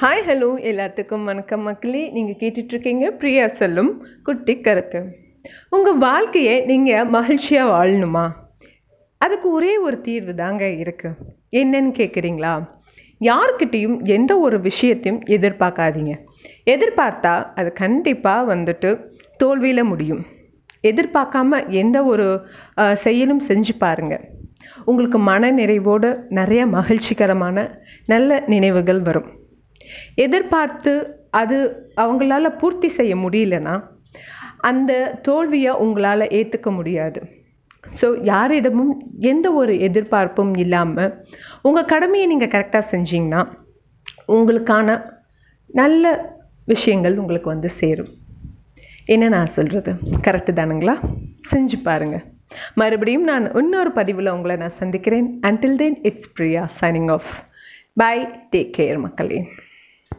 Hi hello எல்லாத்துக்கும் வணக்கம் மக்களே. நீங்கள் கேட்டுட்ருக்கீங்க பிரியா சொல்லும் குட்டி கருத்து. உங்கள் வாழ்க்கையை நீங்கள் மகிழ்ச்சியாக வாழணுமா? அதுக்கு ஒரே ஒரு தீர்வு தாங்க இருக்குது என்னன்னு கேட்குறீங்களா யார்கிட்டேயும் எந்த ஒரு விஷயத்தையும் எதிர்பார்க்காதீங்க. எதிர்பார்த்தா அது கண்டிப்பாக வந்துட்டு தோல்வியில் முடியும். எதிர்பார்க்காம எந்த ஒரு செயலும் செஞ்சு பாருங்கள் உங்களுக்கு மன நிறைவோடு நிறைய மகிழ்ச்சிகரமான நல்ல நினைவுகள் வரும். எதிர்பார்த்து அது அவங்களால பூர்த்தி செய்ய முடியலன்னா அந்த தோல்வியை உங்களால் ஏற்றுக்க முடியாது. ஸோ யாரிடமும் எந்த ஒரு எதிர்பார்ப்பும் இல்லாமல் உங்கள் கடமையை நீங்கள் கரெக்டாக செஞ்சீங்கன்னா உங்களுக்கான நல்ல விஷயங்கள் உங்களுக்கு வந்து சேரும். என்ன நான் சொல்கிறது கரெக்டு தானுங்களா? செஞ்சு பாருங்கள் மறுபடியும் நான் இன்னொரு பதிவில் உங்களை நான் சந்திக்கிறேன். Until then it's Priya signing off bye take care மக்களே.